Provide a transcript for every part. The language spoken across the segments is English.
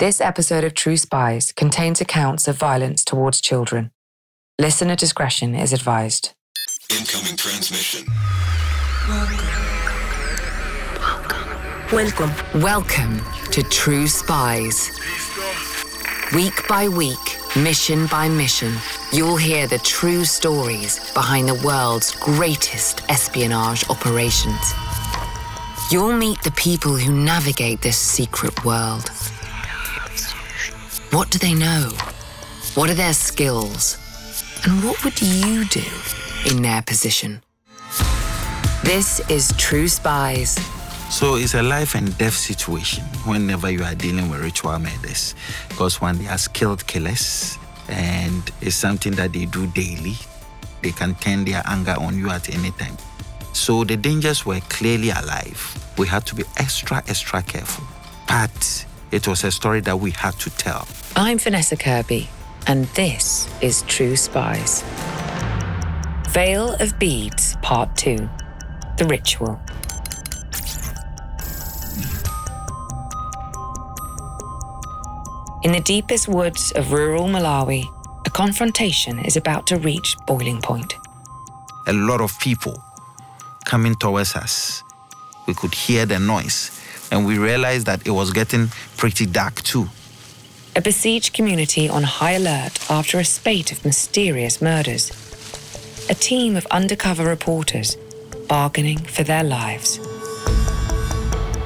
This episode of True Spies contains accounts of violence towards children. Listener discretion is advised. Incoming transmission. Welcome. Welcome Welcome to True Spies. Week by week, mission by mission, you'll hear the true stories behind the world's greatest espionage operations. You'll meet the people who navigate this secret world. What do they know? What are their skills? And what would you do in their position? This is True Spies. So it's a life and death situation whenever you are dealing with ritual murders. Because when they are skilled killers and it's something that they do daily, they can turn their anger on you at any time. So the dangers were clearly alive. We had to be extra, extra careful. But it was a story that we had to tell. I'm Vanessa Kirby, and this is True Spies. Veil of Beads, Part 2 The Ritual. In the deepest woods of rural Malawi, a confrontation is about to reach boiling point. A lot of people coming towards us. We could hear the noise, and we realized that it was getting pretty dark too. A besieged community on high alert after a spate of mysterious murders. A team of undercover reporters bargaining for their lives.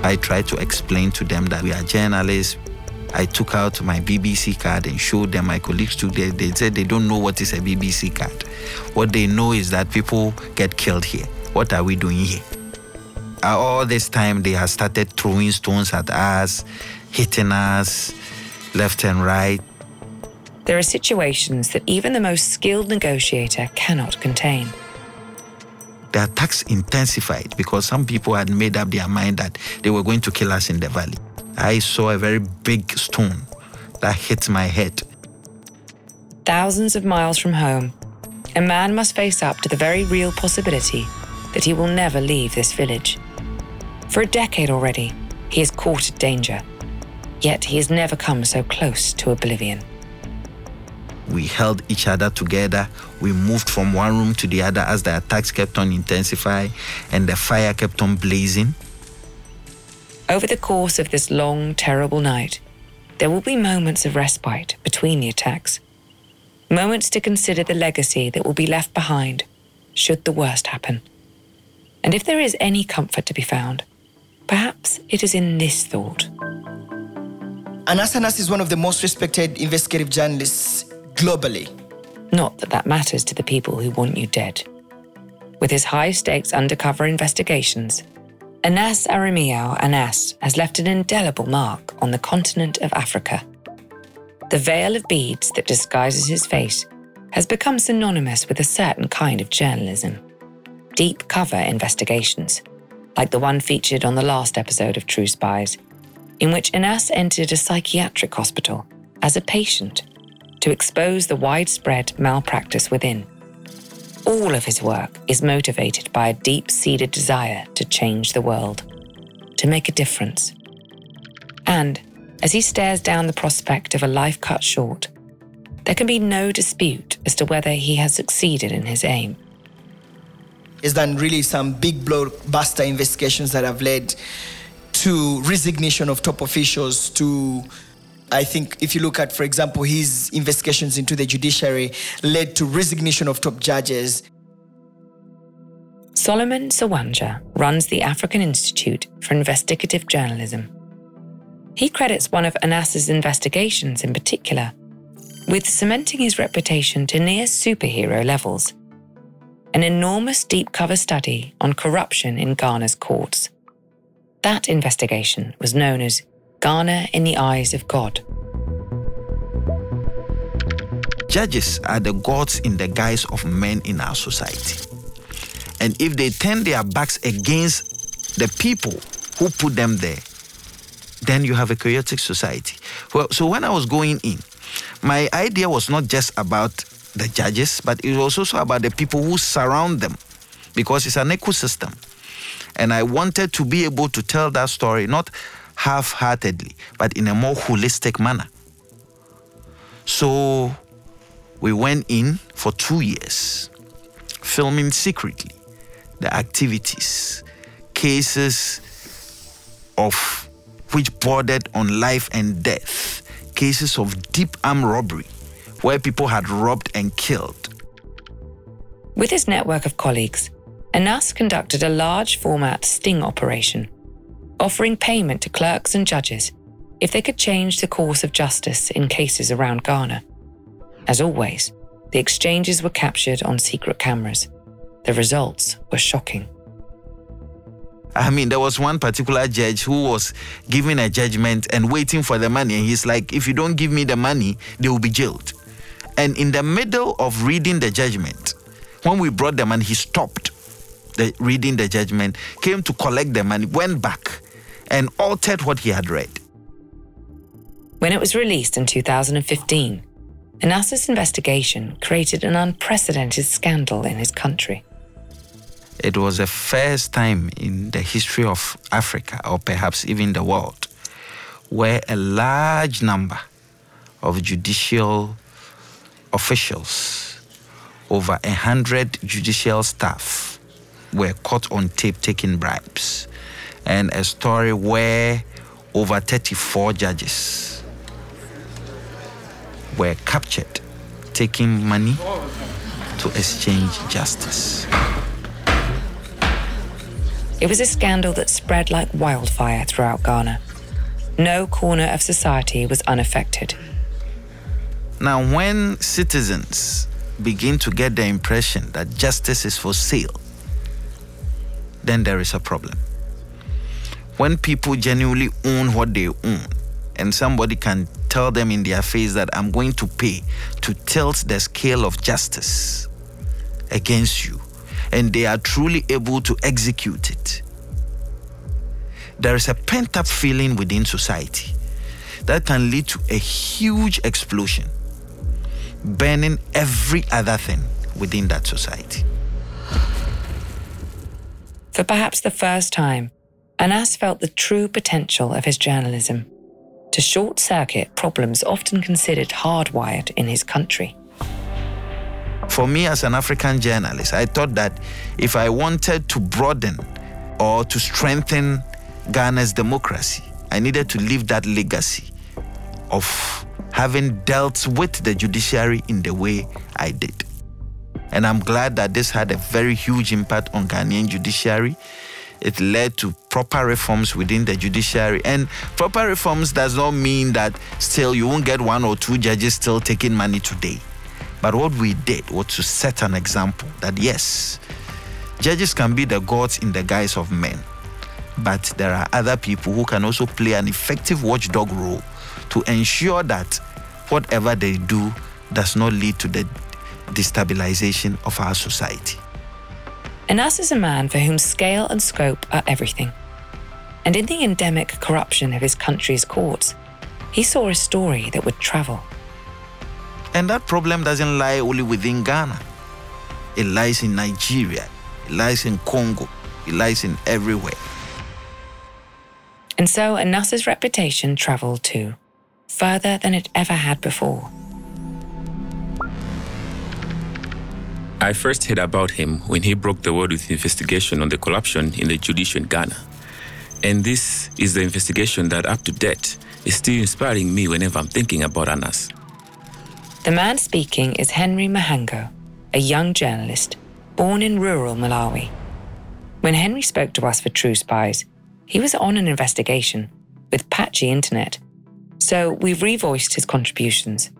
I tried to explain to them that we are journalists. I took out my BBC card and showed them my colleagues too. They, they said they don't know what is a BBC card. What they know is that people get killed here. What are we doing here? Uh, all this time, they have started throwing stones at us, hitting us left and right. There are situations that even the most skilled negotiator cannot contain. The attacks intensified because some people had made up their mind that they were going to kill us in the valley. I saw a very big stone that hit my head. Thousands of miles from home, a man must face up to the very real possibility that he will never leave this village. For a decade already, he has courted danger, yet he has never come so close to oblivion. We held each other together. We moved from one room to the other as the attacks kept on intensifying and the fire kept on blazing. Over the course of this long, terrible night, there will be moments of respite between the attacks. Moments to consider the legacy that will be left behind should the worst happen. And if there is any comfort to be found, perhaps it is in this thought. Anas Anas is one of the most respected investigative journalists globally. Not that that matters to the people who want you dead. With his high stakes undercover investigations, Anas Aremeyaw Anas has left an indelible mark on the continent of Africa. The veil of beads that disguises his face has become synonymous with a certain kind of journalism deep cover investigations, like the one featured on the last episode of True Spies, in which Anas entered a psychiatric hospital as a patient to expose the widespread malpractice within all of his work is motivated by a deep seated desire to change the world, to make a difference. And as he stares down the prospect of a life cut short, there can be no dispute as to whether he has succeeded in his aim. He's done really some big blockbuster investigations that have led to resignation of top officials, to I think if you look at, for example, his investigations into the judiciary led to resignation of top judges. Solomon Serwanjja runs the African Institute for Investigative Journalism. He credits one of Anas's investigations in particular with cementing his reputation to near superhero levels an enormous deep cover study on corruption in Ghana's courts. That investigation was known as Ghana in the eyes of God. Judges are the gods in the guise of men in our society. And if they turn their backs against the people who put them there, then you have a chaotic society. Well, so when I was going in, my idea was not just about the judges, but it was also about the people who surround them because it's an ecosystem. And I wanted to be able to tell that story, not half heartedly, but in a more holistic manner. So we went in for two years, filming secretly the activities, cases of which bordered on life and death, cases of deep armed robbery, where people had robbed and killed. With his network of colleagues, Anas conducted a large format sting operation, offering payment to clerks and judges if they could change the course of justice in cases around Ghana. As always, the exchanges were captured on secret cameras. The results were shocking. I mean, there was one particular judge who was giving a judgment and waiting for the money. And he's like, if you don't give me the money, they will be jailed. And in the middle of reading the judgment, when we brought the money, he stopped the, reading the judgment, came to collect the money, went back, and altered what he had read. When it was released in 2015, Anas's investigation created an unprecedented scandal in his country. It was the first time in the history of Africa, or perhaps even the world, where a large number of judicial officials, over a hundred judicial staff, were caught on tape taking bribes. And a story where over 34 judges were captured taking money to exchange justice. It was a scandal that spread like wildfire throughout Ghana. No corner of society was unaffected. Now, when citizens begin to get the impression that justice is for sale, then there is a problem. When people genuinely own what they own, and somebody can tell them in their face that I'm going to pay to tilt the scale of justice against you, and they are truly able to execute it. There is a pent up feeling within society that can lead to a huge explosion, burning every other thing within that society. For perhaps the first time, Anas felt the true potential of his journalism to short circuit problems often considered hardwired in his country. For me, as an African journalist, I thought that if I wanted to broaden or to strengthen Ghana's democracy, I needed to leave that legacy of having dealt with the judiciary in the way I did. And I'm glad that this had a very huge impact on Ghanaian judiciary. It led to proper reforms within the judiciary. And proper reforms does not mean that still you won't get one or two judges still taking money today. But what we did was to set an example that yes, judges can be the gods in the guise of men, but there are other people who can also play an effective watchdog role to ensure that whatever they do does not lead to the destabilization of our society. Anas is a man for whom scale and scope are everything. And in the endemic corruption of his country's courts, he saw a story that would travel. And that problem doesn't lie only within Ghana. It lies in Nigeria, it lies in Congo, it lies in everywhere. And so Anas's reputation traveled too, further than it ever had before. I first heard about him when he broke the world with investigation on the corruption in the judiciary in Ghana. And this is the investigation that, up to date, is still inspiring me whenever I'm thinking about Anas. The man speaking is Henry Mhango, a young journalist born in rural Malawi. When Henry spoke to us for True Spies, he was on an investigation with patchy internet, so we've revoiced his contributions.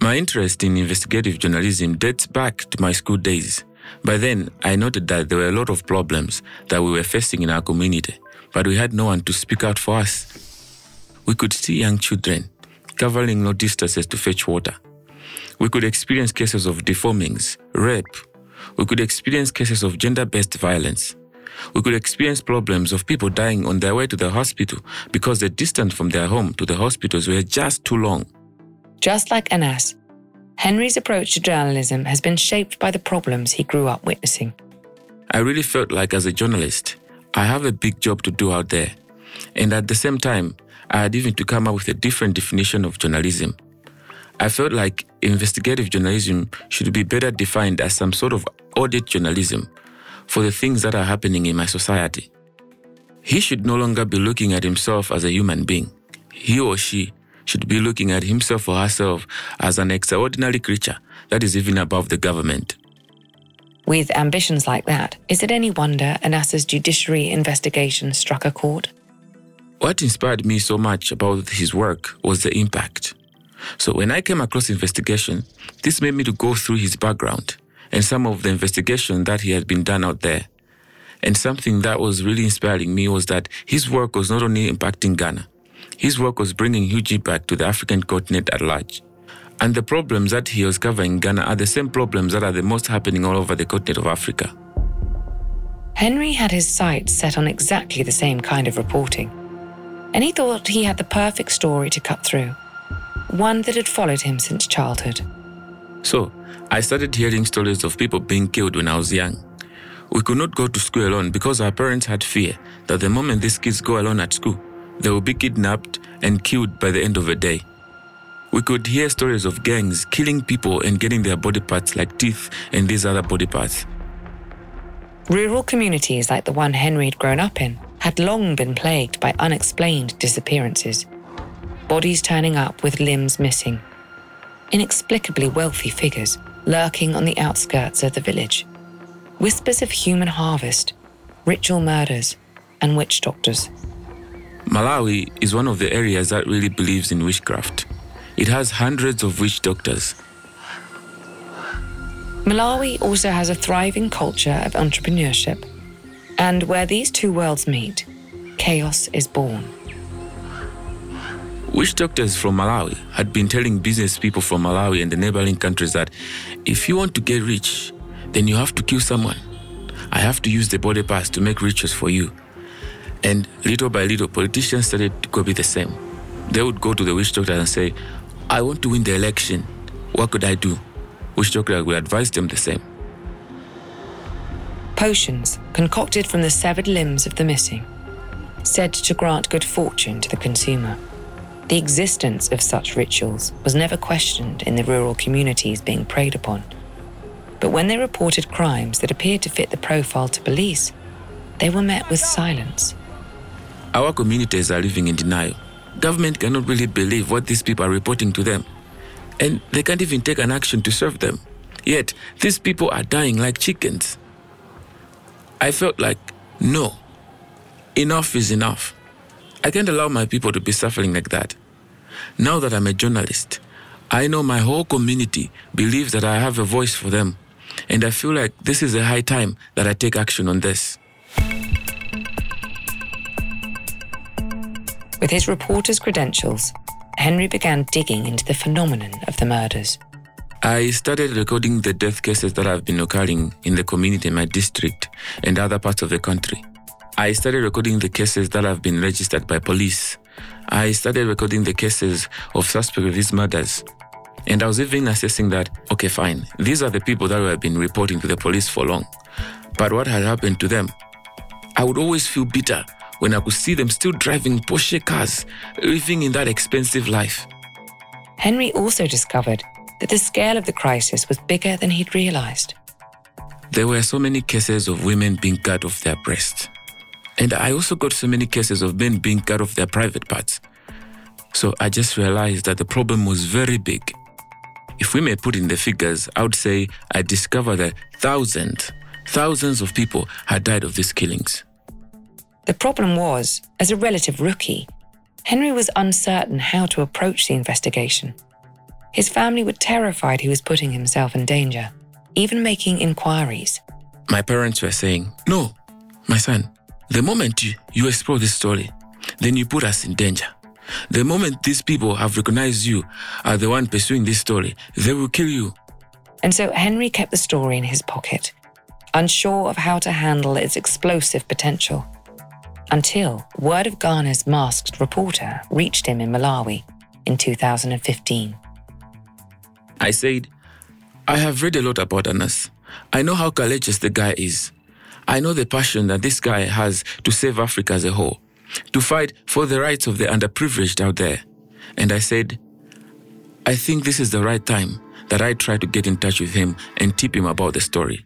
My interest in investigative journalism dates back to my school days. By then, I noted that there were a lot of problems that we were facing in our community, but we had no one to speak out for us. We could see young children traveling long distances to fetch water. We could experience cases of deformings, rape. We could experience cases of gender based violence. We could experience problems of people dying on their way to the hospital because the distance from their home to the hospitals were just too long. Just like Anas, Henry's approach to journalism has been shaped by the problems he grew up witnessing. I really felt like, as a journalist, I have a big job to do out there. And at the same time, I had even to come up with a different definition of journalism. I felt like investigative journalism should be better defined as some sort of audit journalism for the things that are happening in my society. He should no longer be looking at himself as a human being. He or she should be looking at himself or herself as an extraordinary creature that is even above the government. With ambitions like that, is it any wonder Anas's judiciary investigation struck a chord? What inspired me so much about his work was the impact. So when I came across investigation, this made me to go through his background and some of the investigation that he had been done out there. And something that was really inspiring me was that his work was not only impacting Ghana, his work was bringing huge impact to the African continent at large. And the problems that he was covering in Ghana are the same problems that are the most happening all over the continent of Africa. Henry had his sights set on exactly the same kind of reporting, and he thought he had the perfect story to cut through, one that had followed him since childhood. So, I started hearing stories of people being killed when I was young. We could not go to school alone because our parents had fear that the moment these kids go alone at school, they will be kidnapped and killed by the end of the day. We could hear stories of gangs killing people and getting their body parts like teeth and these other body parts. Rural communities like the one Henry had grown up in had long been plagued by unexplained disappearances. Bodies turning up with limbs missing. Inexplicably wealthy figures lurking on the outskirts of the village. Whispers of human harvest, ritual murders, and witch doctors. Malawi is one of the areas that really believes in witchcraft. It has hundreds of witch doctors. Malawi also has a thriving culture of entrepreneurship. And where these two worlds meet, chaos is born. Witch doctors from Malawi had been telling business people from Malawi and the neighboring countries that if you want to get rich, then you have to kill someone. I have to use the body parts to make riches for you. And little by little, politicians started to copy the same. They would go to the witch doctor and say, I want to win the election. What could I do? Witch doctor would advise them the same. Potions concocted from the severed limbs of the missing, said to grant good fortune to the consumer. The existence of such rituals was never questioned in the rural communities being preyed upon. But when they reported crimes that appeared to fit the profile to police, they were met with silence. Our communities are living in denial. Government cannot really believe what these people are reporting to them. And they can't even take an action to serve them. Yet, these people are dying like chickens. I felt like, no, enough is enough. I can't allow my people to be suffering like that. Now that I'm a journalist, I know my whole community believes that I have a voice for them. And I feel like this is a high time that I take action on this. With his reporter's credentials, Henry began digging into the phenomenon of the murders. I started recording the death cases that have been occurring in the community in my district and other parts of the country. I started recording the cases that have been registered by police. I started recording the cases of these murders. And I was even assessing that, okay, fine, these are the people that have been reporting to the police for long. But what had happened to them? I would always feel bitter when I could see them still driving Porsche cars, living in that expensive life. Henry also discovered that the scale of the crisis was bigger than he'd realized. There were so many cases of women being cut off their breasts. And I also got so many cases of men being cut off their private parts. So I just realized that the problem was very big. If we may put in the figures, I would say I discovered that thousands, thousands of people had died of these killings. The problem was, as a relative rookie, Henry was uncertain how to approach the investigation. His family were terrified he was putting himself in danger, even making inquiries. My parents were saying, No, my son, the moment you, you explore this story, then you put us in danger. The moment these people have recognized you are the one pursuing this story, they will kill you. And so Henry kept the story in his pocket, unsure of how to handle its explosive potential. Until word of Ghana's masked reporter reached him in Malawi in 2015. I said, I have read a lot about Anas. I know how courageous the guy is. I know the passion that this guy has to save Africa as a whole. to fight for the rights of the underprivileged out there. And I said, I think this is the right time that I try to get in touch with him and tip him about the story.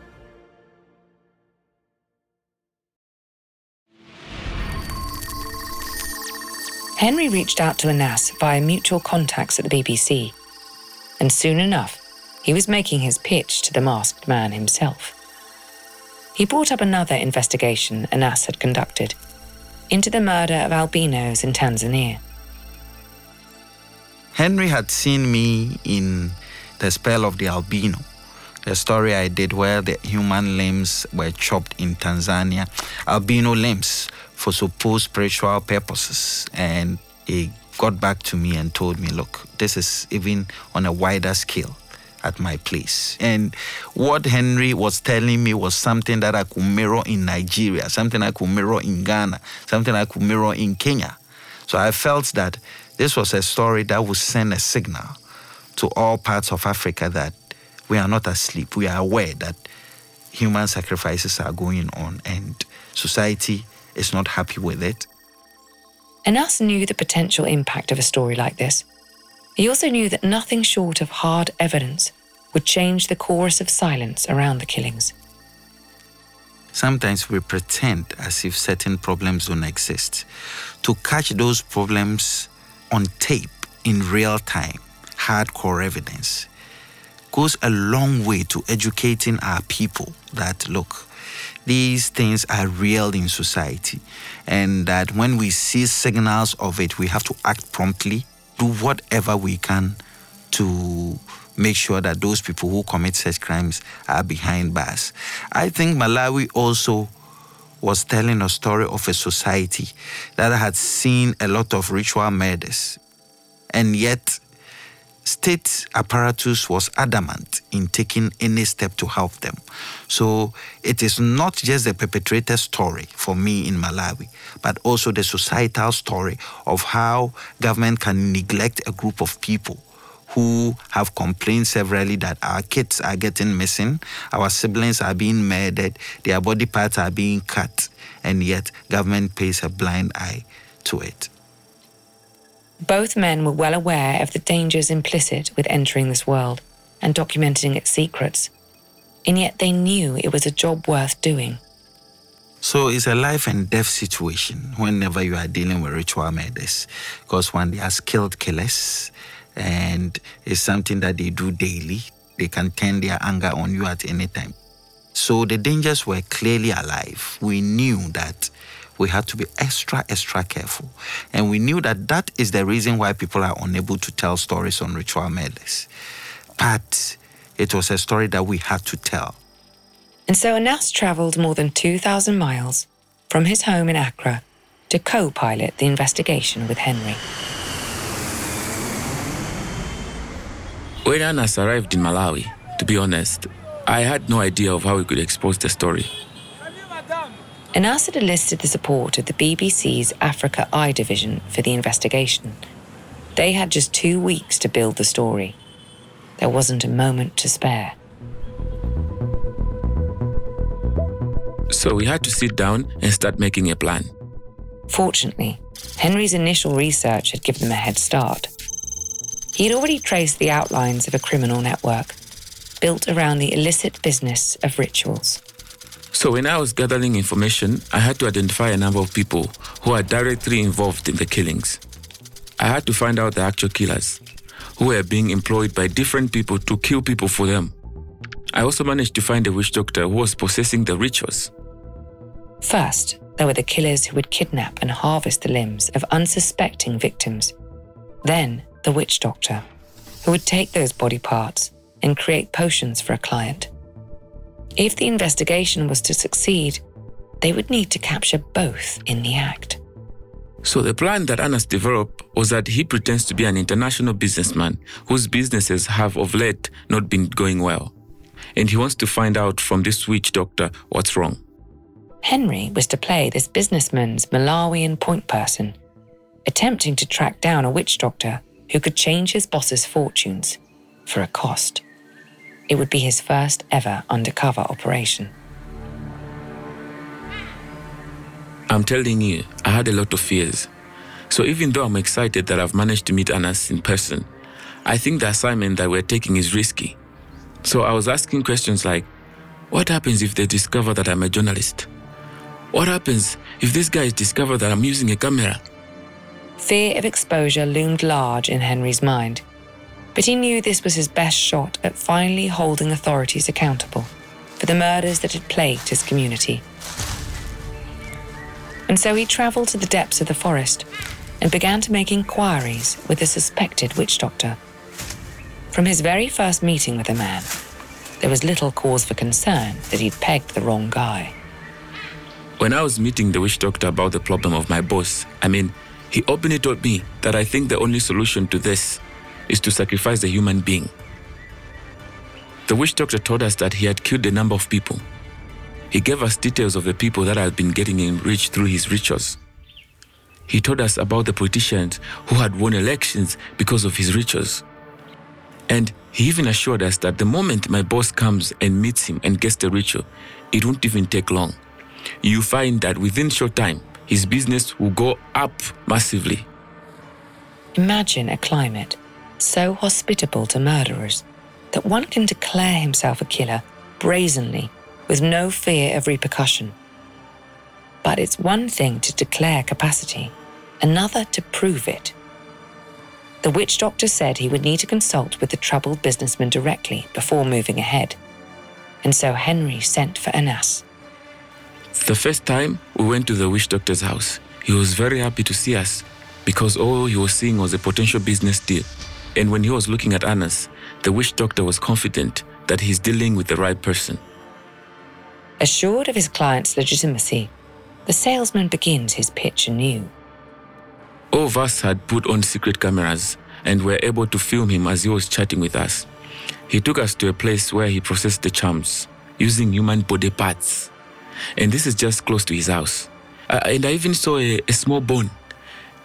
Henry reached out to Anas via mutual contacts at the BBC, and soon enough, he was making his pitch to the masked man himself. He brought up another investigation Anas had conducted into the murder of albinos in Tanzania. Henry had seen me in the spell of the albino, the story I did where the human limbs were chopped in Tanzania, albino limbs for supposed spiritual purposes. And he got back to me and told me, look, this is even on a wider scale at my place. And what Henry was telling me was something that I could mirror in Nigeria, something I could mirror in Ghana, something I could mirror in Kenya. So I felt that this was a story that would send a signal to all parts of Africa that we are not asleep. We are aware that human sacrifices are going on and society is not happy with it. Anas knew the potential impact of a story like this. He also knew that nothing short of hard evidence would change the chorus of silence around the killings. Sometimes we pretend as if certain problems don't exist. To catch those problems on tape in real time, hardcore evidence, goes a long way to educating our people that look, these things are real in society, and that when we see signals of it, we have to act promptly, do whatever we can to make sure that those people who commit such crimes are behind bars. I think Malawi also was telling a story of a society that had seen a lot of ritual murders, and yet state apparatus was adamant in taking any step to help them. So it is not just the perpetrator's story for me in Malawi, but also the societal story of how government can neglect a group of people who have complained severally that our kids are getting missing, our siblings are being murdered, their body parts are being cut, and yet government pays a blind eye to it. Both men were well aware of the dangers implicit with entering this world and documenting its secrets, and yet they knew it was a job worth doing. So it's a life and death situation whenever you are dealing with ritual murders, because when they are skilled killers, and it's something that they do daily, they can turn their anger on you at any time. So the dangers were clearly alive. We knew that we had to be extra, extra careful. And we knew that that is the reason why people are unable to tell stories on ritual murders. But it was a story that we had to tell. And so Anas travelled more than 2,000 miles from his home in Accra to co pilot the investigation with Henry. When Anas arrived in Malawi, to be honest, I had no idea of how we could expose the story. Anas had enlisted the support of the BBC's Africa Eye division for the investigation. They had just two weeks to build the story. There wasn't a moment to spare. So we had to sit down and start making a plan. Fortunately, Henry's initial research had given them a head start. He had already traced the outlines of a criminal network built around the illicit business of rituals. So when I was gathering information, I had to identify a number of people who are directly involved in the killings. I had to find out the actual killers, who were being employed by different people to kill people for them. I also managed to find a witch doctor who was possessing the rituals. First, there were the killers who would kidnap and harvest the limbs of unsuspecting victims. Then, the witch doctor, who would take those body parts and create potions for a client. If the investigation was to succeed, they would need to capture both in the act. So the plan that Anas developed was that he pretends to be an international businessman whose businesses have of late not been going well. And he wants to find out from this witch doctor what's wrong. Henry was to play this businessman's Malawian point person, attempting to track down a witch doctor who could change his boss's fortunes for a cost. It would be his first ever undercover operation. I'm telling you, I had a lot of fears. So even though I'm excited that I've managed to meet Anas in person, I think the assignment that we're taking is risky. So I was asking questions like, what happens if they discover that I'm a journalist? What happens if this guy discover that I'm using a camera? Fear of exposure loomed large in Henry's mind, but he knew this was his best shot at finally holding authorities accountable for the murders that had plagued his community. And so he travelled to the depths of the forest and began to make inquiries with the suspected witch doctor. From his very first meeting with the man, there was little cause for concern that he'd pegged the wrong guy. When I was meeting the witch doctor about the problem of my boss, I mean, he openly told me that I think the only solution to this is to sacrifice the human being. The witch doctor told us that he had killed a number of people he gave us details of the people that had been getting enriched through his rituals. He told us about the politicians who had won elections because of his rituals. And he even assured us that the moment my boss comes and meets him and gets the ritual, it won't even take long. You find that within short time, his business will go up massively. Imagine a climate so hospitable to murderers that one can declare himself a killer brazenly with no fear of repercussion. But it's one thing to declare capacity, another to prove it. The witch doctor said he would need to consult with the troubled businessman directly before moving ahead. And so Henry sent for Anas. The first time we went to the witch doctor's house, he was very happy to see us because all he was seeing was a potential business deal. And when he was looking at Anas, the witch doctor was confident that he's dealing with the right person. Assured of his client's legitimacy, the salesman begins his pitch anew. All of us had put on secret cameras and were able to film him as he was chatting with us. He took us to a place where he processed the charms using human body parts. And this is just close to his house. Uh, and I even saw a, a small bone.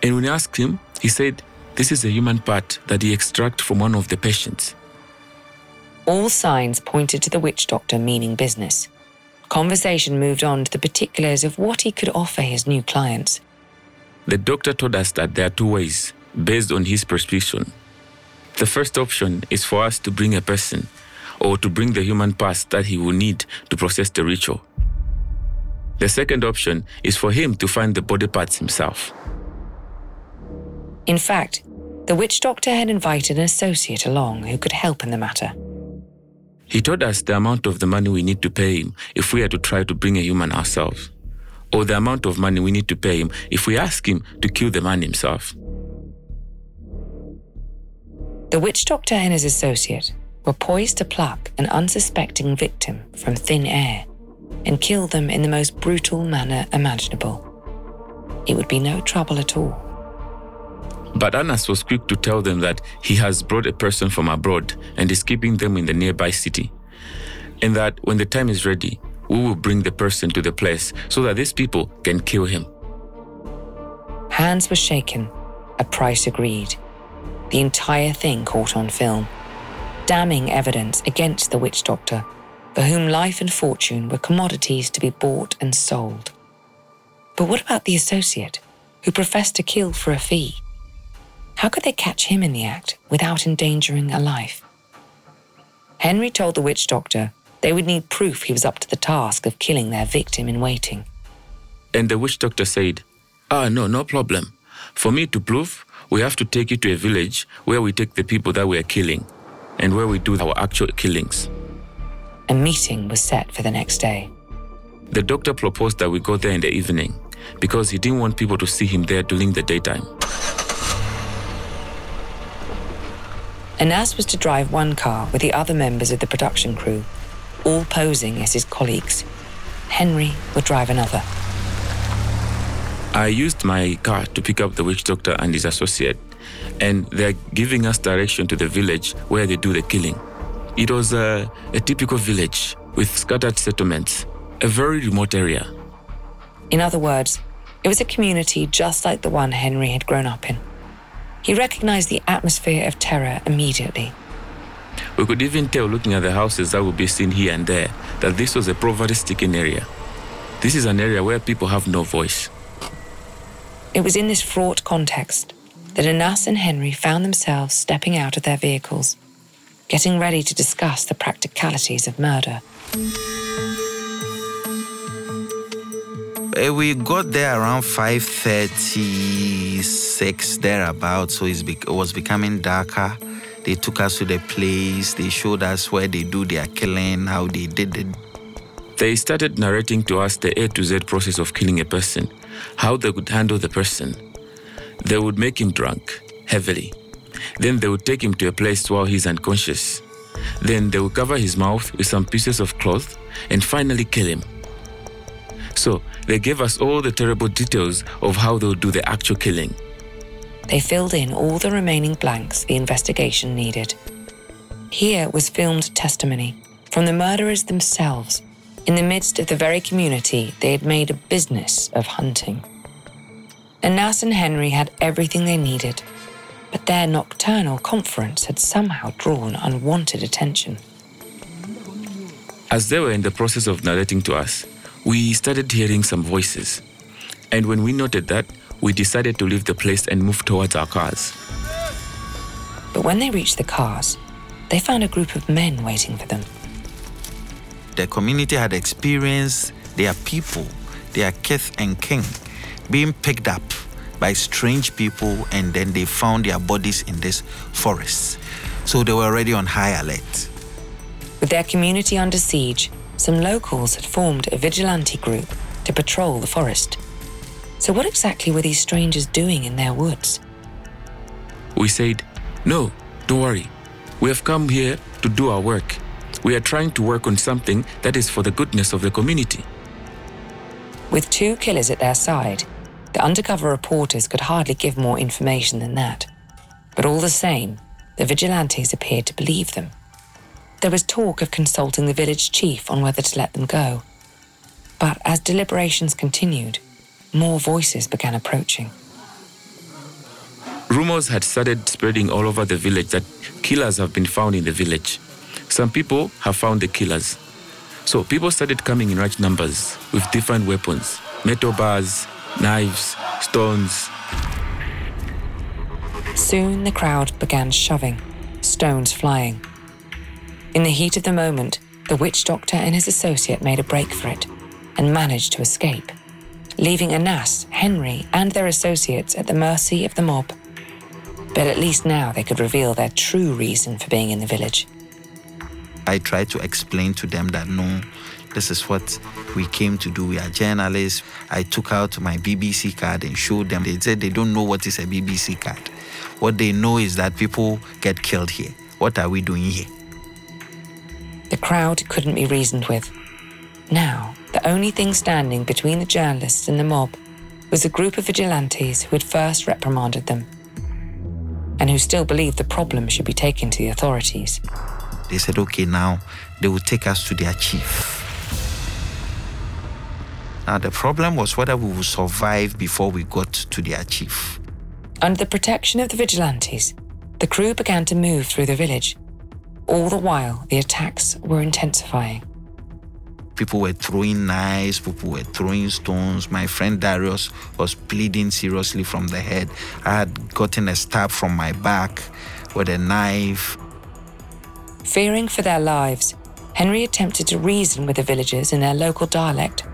And when I asked him, he said this is a human part that he extracted from one of the patients. All signs pointed to the witch doctor meaning business. Conversation moved on to the particulars of what he could offer his new clients. The doctor told us that there are two ways, based on his prescription. The first option is for us to bring a person or to bring the human parts that he will need to process the ritual. The second option is for him to find the body parts himself. In fact, the witch doctor had invited an associate along who could help in the matter. He told us the amount of the money we need to pay him if we are to try to bring a human ourselves, or the amount of money we need to pay him if we ask him to kill the man himself. The witch doctor and his associate were poised to pluck an unsuspecting victim from thin air and kill them in the most brutal manner imaginable. It would be no trouble at all. But Anas was quick to tell them that he has brought a person from abroad and is keeping them in the nearby city. And that when the time is ready, we will bring the person to the place so that these people can kill him. Hands were shaken, a price agreed. The entire thing caught on film. Damning evidence against the witch doctor, for whom life and fortune were commodities to be bought and sold. But what about the associate, who professed to kill for a fee? How could they catch him in the act without endangering a life? Henry told the witch doctor they would need proof he was up to the task of killing their victim in waiting. And the witch doctor said, Ah, no, no problem. For me to prove, we have to take you to a village where we take the people that we are killing and where we do our actual killings. A meeting was set for the next day. The doctor proposed that we go there in the evening because he didn't want people to see him there during the daytime. Anas was to drive one car with the other members of the production crew, all posing as his colleagues. Henry would drive another. I used my car to pick up the witch doctor and his associate, and they're giving us direction to the village where they do the killing. It was a, a typical village with scattered settlements, a very remote area. In other words, it was a community just like the one Henry had grown up in. He recognized the atmosphere of terror immediately. We could even tell looking at the houses that would be seen here and there that this was a poverty stricken area. This is an area where people have no voice. It was in this fraught context that Anas and Henry found themselves stepping out of their vehicles, getting ready to discuss the practicalities of murder. Eh, we got there around 5.36 thereabouts so it was becoming darker they took us to the place they showed us where they do their killing how they did it They started narrating to us the A to Z process of killing a person, how they would handle the person. They would make him drunk, heavily. Then they would take him to a place while he's unconscious. Then they would cover his mouth with some pieces of cloth and finally kill him. So they gave us all the terrible details of how they would do the actual killing. They filled in all the remaining blanks the investigation needed. Here was filmed testimony from the murderers themselves in the midst of the very community they had made a business of hunting. Anas and Henry had everything they needed, but their nocturnal conference had somehow drawn unwanted attention. As they were in the process of narrating to us, we started hearing some voices. And when we noted that, we decided to leave the place and move towards our cars. But when they reached the cars, they found a group of men waiting for them. the community had experienced their people their kith and king being picked up by strange people and then they found their bodies in this forest so they were already on high alert With their community under siege, some locals had formed a vigilante group to patrol the forest. So, what exactly were these strangers doing in their woods? We said, No, don't worry. We have come here to do our work. We are trying to work on something that is for the goodness of the community. With two killers at their side, the undercover reporters could hardly give more information than that. But all the same, the vigilantes appeared to believe them. There was talk of consulting the village chief on whether to let them go. But as deliberations continued, more voices began approaching. Rumors had started spreading all over the village that killers have been found in the village. Some people have found the killers. So people started coming in large numbers with different weapons metal bars, knives, stones. Soon the crowd began shoving, stones flying. In the heat of the moment, the witch doctor and his associate made a break for it and managed to escape, leaving Anas, Henry, and their associates at the mercy of the mob. But at least now they could reveal their true reason for being in the village. I tried to explain to them that no, this is what we came to do. We are journalists. I took out my BBC card and showed them. They said they don't know what is a BBC card. What they know is that people get killed here. What are we doing here? The crowd couldn't be reasoned with. Now, the only thing standing between the journalists and the mob was a group of vigilantes who had first reprimanded them and who still believed the problem should be taken to the authorities. They said, okay, now they will take us to their chief. Now, the problem was whether we would survive before we got to their chief. Under the protection of the vigilantes, the crew began to move through the village. All the while, the attacks were intensifying. People were throwing knives, people were throwing stones. My friend Darius was bleeding seriously from the head. I had gotten a stab from my back with a knife. Fearing for their lives, Henry attempted to reason with the villagers in their local dialect,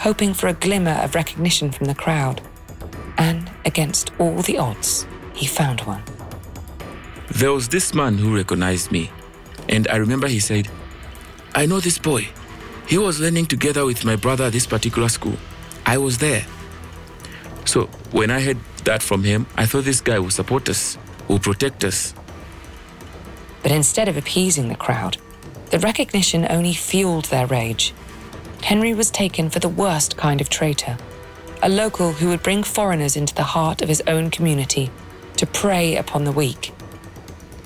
hoping for a glimmer of recognition from the crowd. And against all the odds, he found one. There was this man who recognized me, and I remember he said, I know this boy. He was learning together with my brother at this particular school. I was there. So when I heard that from him, I thought this guy would support us, would protect us. But instead of appeasing the crowd, the recognition only fueled their rage. Henry was taken for the worst kind of traitor, a local who would bring foreigners into the heart of his own community to prey upon the weak.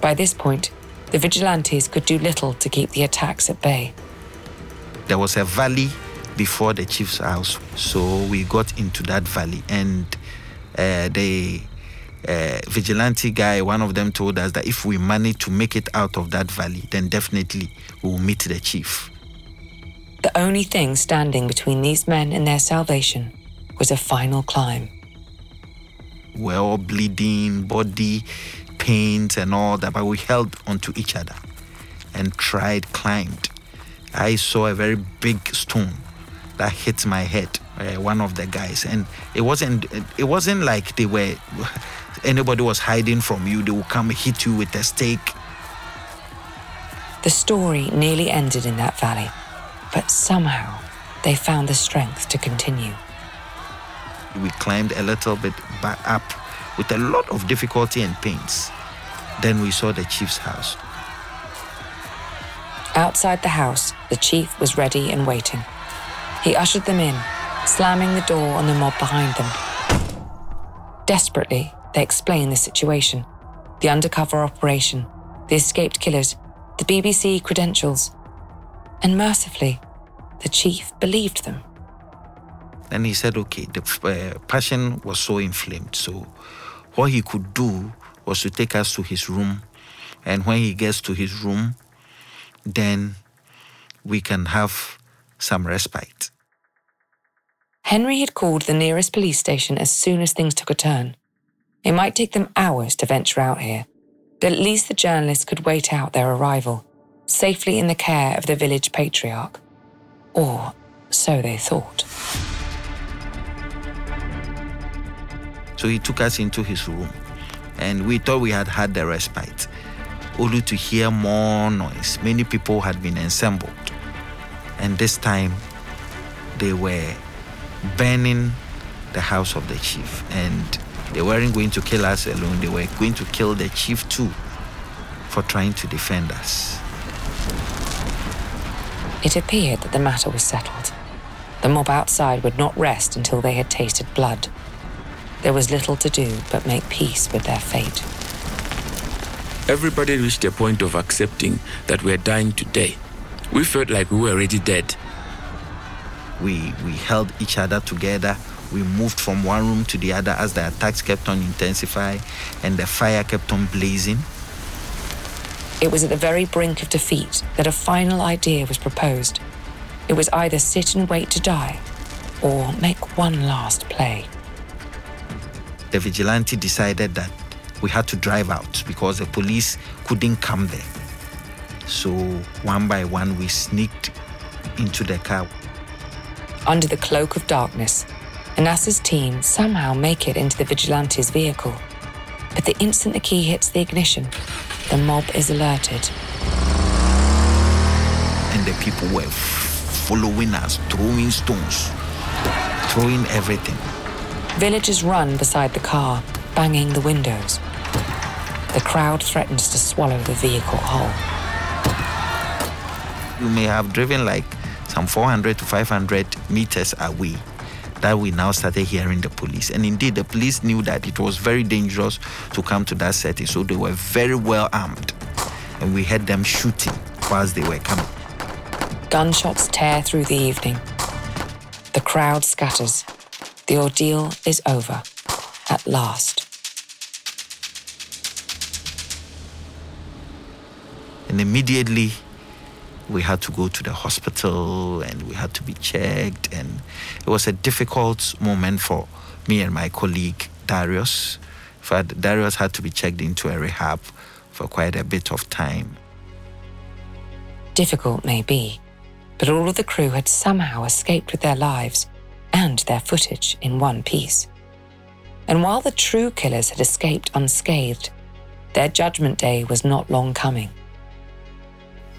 By this point, the vigilantes could do little to keep the attacks at bay. There was a valley before the chief's house, so we got into that valley, and uh, the uh, vigilante guy, one of them told us that if we manage to make it out of that valley, then definitely we will meet the chief. The only thing standing between these men and their salvation was a final climb. We're all bleeding, body pains, and all that, but we held onto each other and tried, climbed. I saw a very big stone that hit my head. Uh, one of the guys, and it wasn't. It wasn't like they were. Anybody was hiding from you. They would come hit you with a stake. The story nearly ended in that valley, but somehow they found the strength to continue. We climbed a little bit back up with a lot of difficulty and pains. Then we saw the chief's house. Outside the house, the chief was ready and waiting. He ushered them in, slamming the door on the mob behind them. Desperately, they explained the situation the undercover operation, the escaped killers, the BBC credentials. And mercifully, the chief believed them. Then he said, okay, the uh, passion was so inflamed. So what he could do was to take us to his room. And when he gets to his room, then we can have some respite. Henry had called the nearest police station as soon as things took a turn. It might take them hours to venture out here, but at least the journalists could wait out their arrival, safely in the care of the village patriarch. Or so they thought. So he took us into his room, and we thought we had had the respite, only to hear more noise. Many people had been assembled, and this time they were burning the house of the chief. And they weren't going to kill us alone, they were going to kill the chief too for trying to defend us. It appeared that the matter was settled. The mob outside would not rest until they had tasted blood. There was little to do but make peace with their fate. Everybody reached a point of accepting that we are dying today. We felt like we were already dead. We, we held each other together. We moved from one room to the other as the attacks kept on intensifying and the fire kept on blazing. It was at the very brink of defeat that a final idea was proposed. It was either sit and wait to die or make one last play. The vigilante decided that we had to drive out because the police couldn't come there. So, one by one, we sneaked into the car. Under the cloak of darkness, Anas's team somehow make it into the vigilante's vehicle. But the instant the key hits the ignition, the mob is alerted. And the people were following us, throwing stones, throwing everything. Villagers run beside the car, banging the windows. The crowd threatens to swallow the vehicle whole. We may have driven like some 400 to 500 meters away that we now started hearing the police. And indeed, the police knew that it was very dangerous to come to that setting, so they were very well armed. And we heard them shooting whilst they were coming. Gunshots tear through the evening. The crowd scatters. The ordeal is over. At last. And immediately, we had to go to the hospital and we had to be checked. And it was a difficult moment for me and my colleague, Darius. In fact, Darius had to be checked into a rehab for quite a bit of time. Difficult may be, but all of the crew had somehow escaped with their lives and their footage in one piece. And while the true killers had escaped unscathed, their judgment day was not long coming.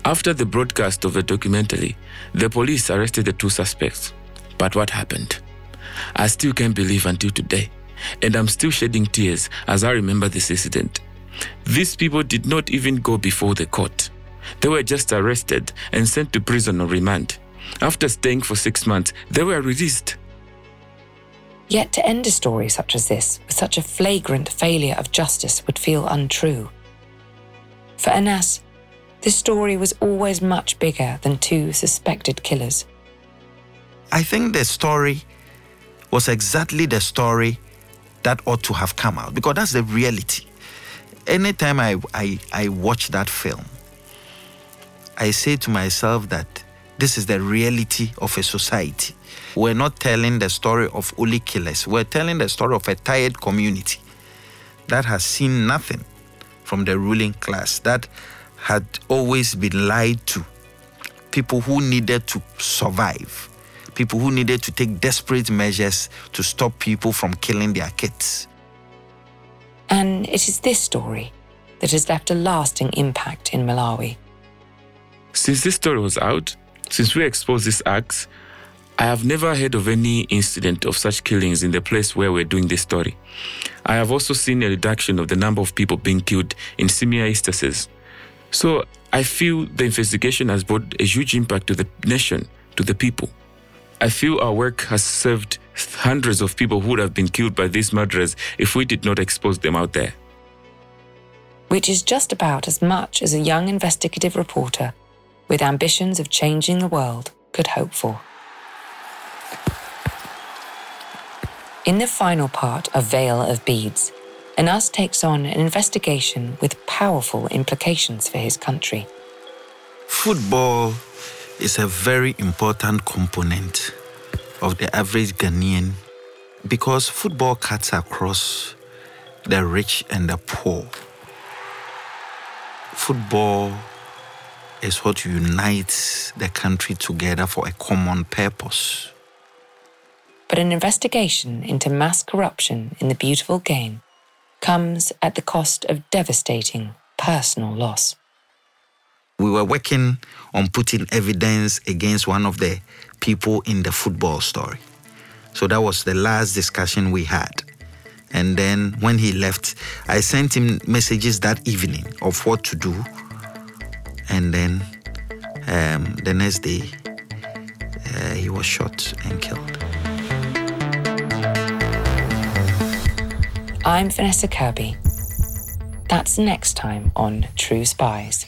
After the broadcast of the documentary, the police arrested the two suspects. But what happened? I still can't believe until today, and I'm still shedding tears as I remember this incident. These people did not even go before the court. They were just arrested and sent to prison on remand. After staying for six months, they were released. Yet to end a story such as this with such a flagrant failure of justice would feel untrue. For Anas, this story was always much bigger than two suspected killers. I think the story was exactly the story that ought to have come out because that's the reality. Anytime I, I, I watch that film, I say to myself that this is the reality of a society. We're not telling the story of only killers, we're telling the story of a tired community that has seen nothing from the ruling class, that had always been lied to. People who needed to survive, people who needed to take desperate measures to stop people from killing their kids. And it is this story that has left a lasting impact in Malawi. Since this story was out, since we exposed these acts, I have never heard of any incident of such killings in the place where we're doing this story. I have also seen a reduction of the number of people being killed in similar instances. So I feel the investigation has brought a huge impact to the nation, to the people. I feel our work has served hundreds of people who would have been killed by these murderers if we did not expose them out there. Which is just about as much as a young investigative reporter with ambitions of changing the world could hope for. In the final part of Veil of Beads, Anas takes on an investigation with powerful implications for his country. Football is a very important component of the average Ghanaian because football cuts across the rich and the poor. Football is what unites the country together for a common purpose. But an investigation into mass corruption in the beautiful game comes at the cost of devastating personal loss. We were working on putting evidence against one of the people in the football story. So that was the last discussion we had. And then when he left, I sent him messages that evening of what to do. And then um, the next day, uh, he was shot and killed. I'm Vanessa Kirby. That's next time on True Spies.